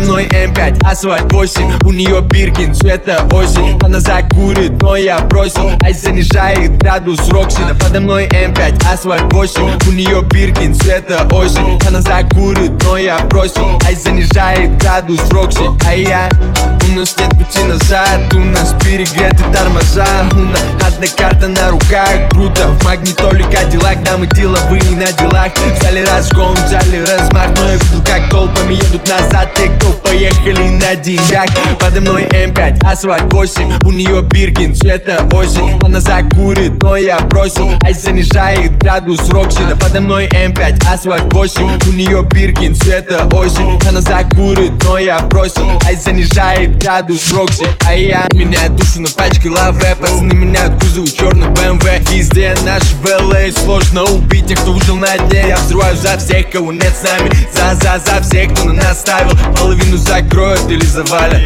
Подо мной М5, асфальт 8 У нее Биркин, цвета осень. Она закурит, но я бросил Ай занижает градус Роксина Подо мной М5, асфальт 8 У нее Биркин, цвета осень. Она закурит, но я бросил Ай занижает градус Рокси А я у нас нет пути назад. У нас перегреты тормоза. У нас одна карта на руках. Круто, в магнитоле Кадиллак Да мы деловые на делах. Взяли разгон, взяли размах. Но я видел, как толпами едут назад. Те, кто поехали на деньгах Подо мной М5, асфальт 8 У нее Биркин, цвета осень. Она закурит, но я бросил. Ай занижает градус Роксина Подо мной М5, асфальт 8 У нее Биркин, цвета осень. Она закурит, но я бросил. Ай занижает градус Рокси А я меняю душу на пачке лаве Пацаны меняют Везде наш ВЛА Сложно убить тех, кто ужил на дне. Я взрываю за всех, кого нет с нами. За-за-за всех, кто на нас ставил. Половину закроют или завалят.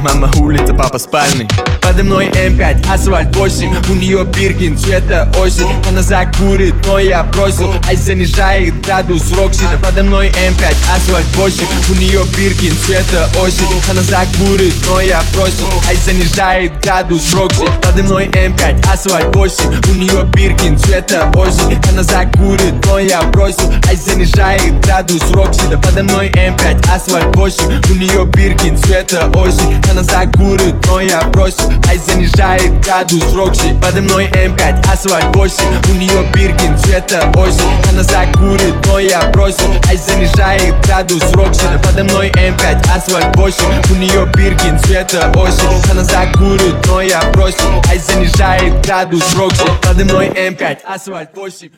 Мама улица, папа спальный Подо мной М5, асфальт 8 У нее Биркин, цвета осень. Она закурит, но я бросил. Ай занижает градус Роксина Подо мной М5, асфальт 8 У нее Биркин, цвета осень. Она закурит, но я бросил. Ай занижает градус Рокси Подо мной М5, асфальт 8 У нее Биркин, цвета осень. Она закурит, но я бросил Ай занижает градус Роксина Подо мной М5, асфальт 8 У нее Биркин, цвета осень. Она закурит, но я бросил Ай занижает градус Рокси. Подо мной М5, асфальт 8 У нее Биркин, цвета осень. Она закурит, но я бросил Ай занижает градус Роксина Подо мной М5, асфальт 8 У нее Биркин, цвета осень. Она закурит, но я бросил Ай занижает градус Рокси. Подо мной М5, асфальт 8